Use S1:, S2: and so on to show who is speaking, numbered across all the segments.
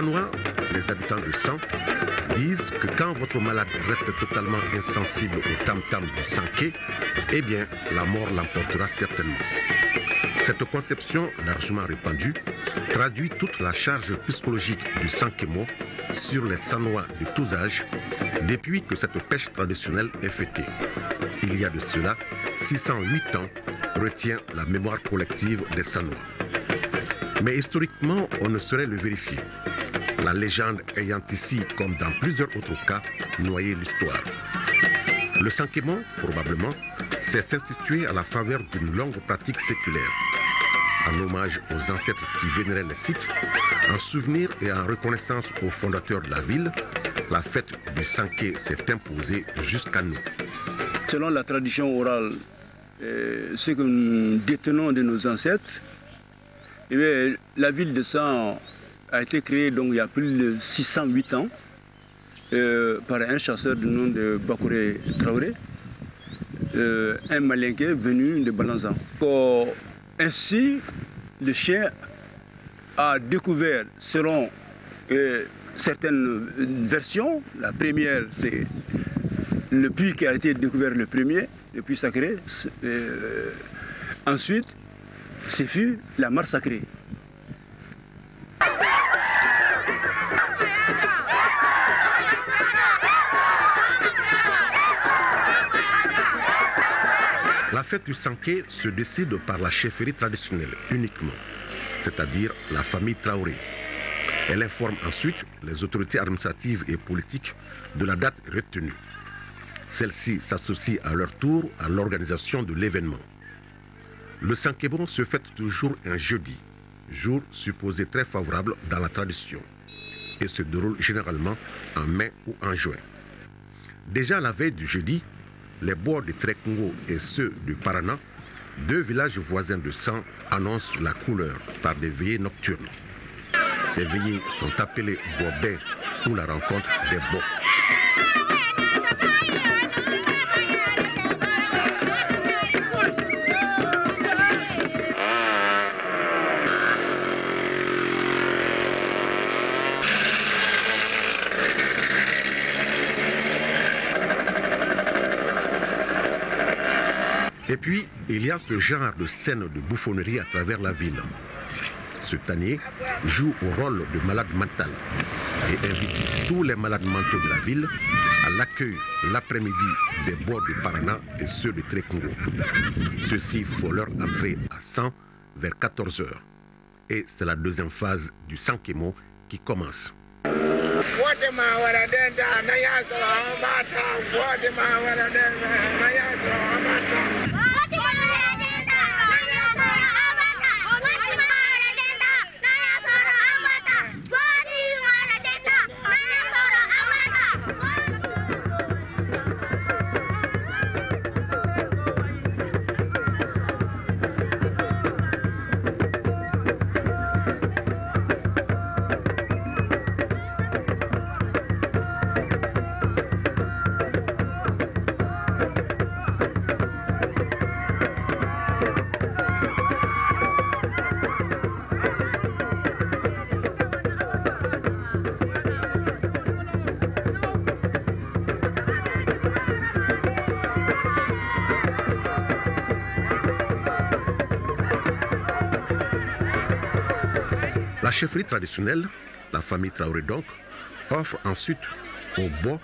S1: Sanois, les habitants de Sang, disent que quand votre malade reste totalement insensible au tam-tam du sanké, eh bien, la mort l'emportera certainement. Cette conception largement répandue traduit toute la charge psychologique du Sankemo sur les Sanois de tous âges depuis que cette pêche traditionnelle est fêtée. Il y a de cela 608 ans retient la mémoire collective des Sanois. Mais historiquement, on ne saurait le vérifier. La légende ayant ici, comme dans plusieurs autres cas, noyé l'histoire. Le Sankemon, probablement, s'est institué à la faveur d'une longue pratique séculaire. En hommage aux ancêtres qui vénéraient le site, en souvenir et en reconnaissance aux fondateurs de la ville, la fête du Sanké s'est imposée jusqu'à nous.
S2: Selon la tradition orale, euh, ce que nous détenons de nos ancêtres, eh la ville de a été créée donc, il y a plus de 608 ans euh, par un chasseur du nom de Bakouré Traoré, euh, un malinqué venu de Balanzan. ainsi, le chien a découvert, selon euh, certaines versions, la première c'est le puits qui a été découvert le premier, le puits sacré. ensuite, ce fut la mare sacrée.
S1: La fête du Sanké se décide par la chefferie traditionnelle uniquement, c'est-à-dire la famille Traoré. Elle informe ensuite les autorités administratives et politiques de la date retenue. Celles-ci s'associent à leur tour à l'organisation de l'événement. Le Sankébon se fête toujours un jeudi, jour supposé très favorable dans la tradition, et se déroule généralement en mai ou en juin. Déjà la veille du jeudi, les bois de Trekungo et ceux de Parana, deux villages voisins de Sang, annoncent la couleur par des veillées nocturnes. Ces veillées sont appelées Bobin ou la rencontre des bois. Et puis, il y a ce genre de scène de bouffonnerie à travers la ville. Ce tanier joue au rôle de malade mental et invite tous les malades mentaux de la ville à l'accueil l'après-midi des bois de Parana et ceux de Trekungo. Ceux-ci font leur entrée à 100 vers 14 h Et c'est la deuxième phase du Sankemo qui commence. Chefferie traditionnelle, la famille Traoré donc, offre ensuite au bois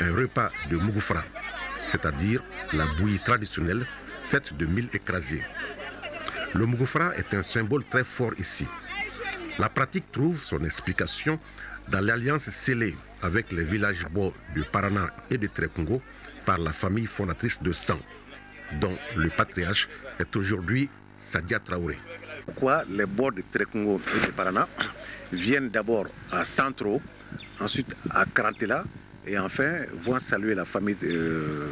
S1: un repas de Mougoufra, c'est-à-dire la bouillie traditionnelle faite de mille écrasés. Le Mougoufra est un symbole très fort ici. La pratique trouve son explication dans l'alliance scellée avec les villages bois de Parana et de Trekungo par la famille fondatrice de Sang, dont le patriarche est aujourd'hui Sadia Traoré.
S3: Pourquoi les bords de Trekungo et de Parana viennent d'abord à Centro, ensuite à Krantela et enfin vont saluer la famille de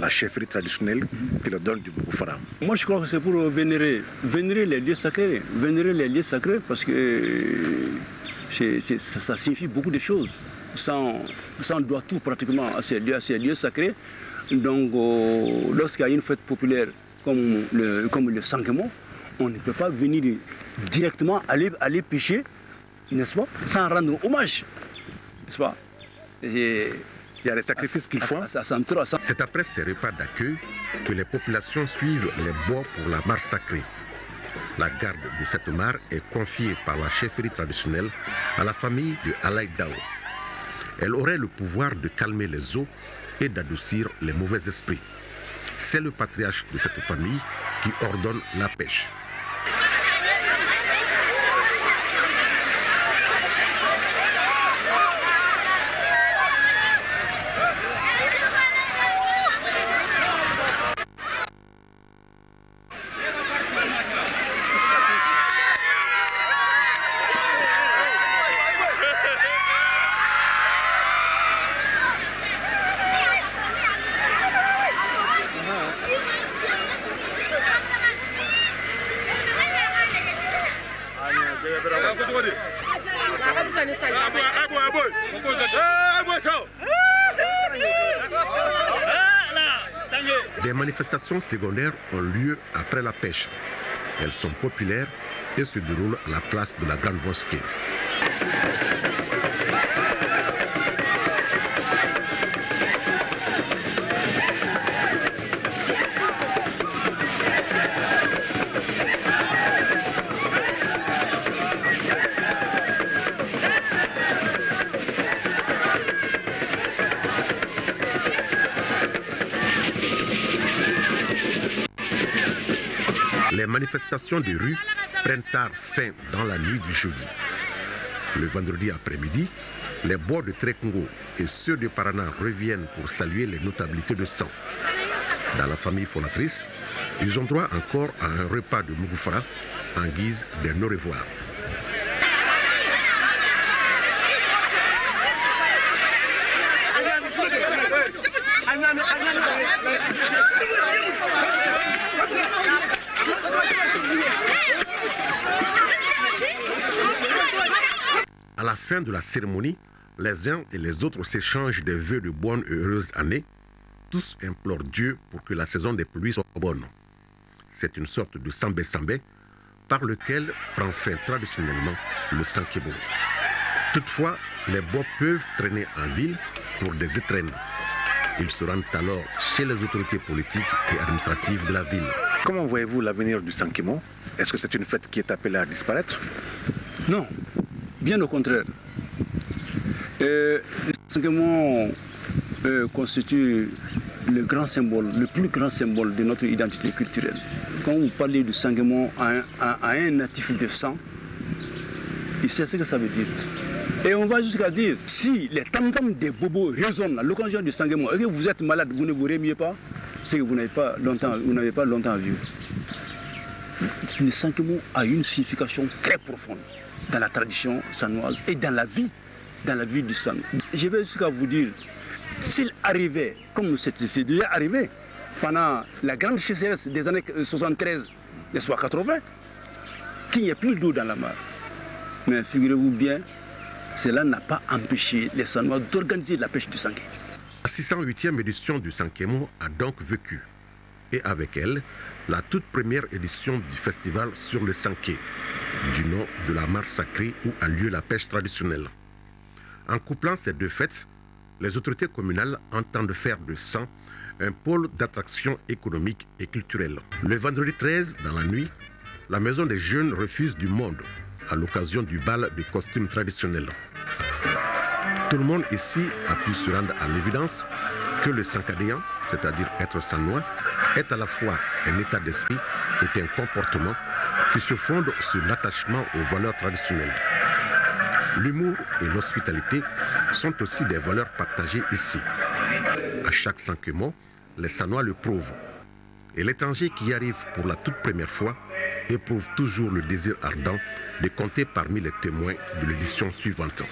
S3: la chefferie traditionnelle qui leur donne du Boufoura.
S2: Moi je crois que c'est pour vénérer, vénérer les lieux sacrés, vénérer les lieux sacrés parce que c'est, ça, ça, signifie beaucoup de choses. Ça, ça on doit tout pratiquement à ces lieux, à ces lieux sacrés. Donc euh, lorsqu'il y a une fête populaire comme le, comme le on ne peut pas venir directement aller, aller pêcher n'est-ce pas Sans rendre hommage, n'est-ce pas?
S3: Et il y a les sacrifices qu'ils font.
S1: C'est après ces repas d'accueil que les populations suivent les bois pour la mare sacrée. La garde de cette mare est confiée par la chefferie traditionnelle à la famille de Alay Dao. Elle aurait le pouvoir de calmer les eaux et d'adoucir les mauvais esprits. C'est le patriarche de cette famille qui ordonne la pêche. Manifestations secondaires ont lieu après la pêche. Elles sont populaires et se déroulent à la place de la Grande Mosquée. Manifestations de rue prennent tard fin dans la nuit du jeudi. Le vendredi après-midi, les bois de Trekungo et ceux de Parana reviennent pour saluer les notabilités de sang. Dans la famille fondatrice, ils ont droit encore à un repas de Mugufra en guise d'un au revoir. À la fin de la cérémonie, les uns et les autres s'échangent des vœux de bonne et heureuse année. Tous implorent Dieu pour que la saison des pluies soit bonne. C'est une sorte de sambé-sambé par lequel prend fin traditionnellement le sankebo. Toutefois, les bois peuvent traîner en ville pour des étrennes. Ils se rendent alors chez les autorités politiques et administratives de la ville.
S3: Comment voyez-vous l'avenir du Sankemo Est-ce que c'est une fête qui est appelée à disparaître?
S2: Non, bien au contraire. Euh, le Sankemo euh, constitue le grand symbole, le plus grand symbole de notre identité culturelle. Quand vous parlez du Sankemo à un, à, un natif de sang, il sait ce que ça veut dire. Et on va jusqu'à dire, si les tam des bobos résonnent à l'occasion du Sangemo et que vous êtes malade, vous ne vous remuez pas, c'est que vous n'avez pas longtemps, vous n'avez pas longtemps à vivre. Le Sangemo a une signification très profonde dans la tradition sanoise et dans la vie, dans la vie du sang. Je vais jusqu'à vous dire, s'il arrivait, comme c'est déjà arrivé, pendant la grande sécheresse des années 73, n'est-ce pas 80, qu'il n'y ait plus d'eau dans la mer. Mais figurez-vous bien, cela n'a pas empêché les Sanois d'organiser la pêche du Sanké.
S1: La 608e édition du Sankemo a donc vécu, et avec elle, la toute première édition du festival sur le Sanké, du nom de la mare sacrée où a lieu la pêche traditionnelle. En couplant ces deux fêtes, les autorités communales entendent faire de Sang un pôle d'attraction économique et culturelle. Le vendredi 13, dans la nuit, la Maison des Jeunes refuse du monde à l'occasion du bal de costumes traditionnels. Tout le monde ici a pu se rendre à l'évidence que le sankadéen, c'est-à-dire être sanois, est à la fois un état d'esprit et un comportement qui se fonde sur l'attachement aux valeurs traditionnelles. L'humour et l'hospitalité sont aussi des valeurs partagées ici. À chaque sankemo, les Sanois le prouvent. Et l'étranger qui arrive pour la toute première fois éprouve toujours le désir ardent de compter parmi les témoins de l'édition suivante.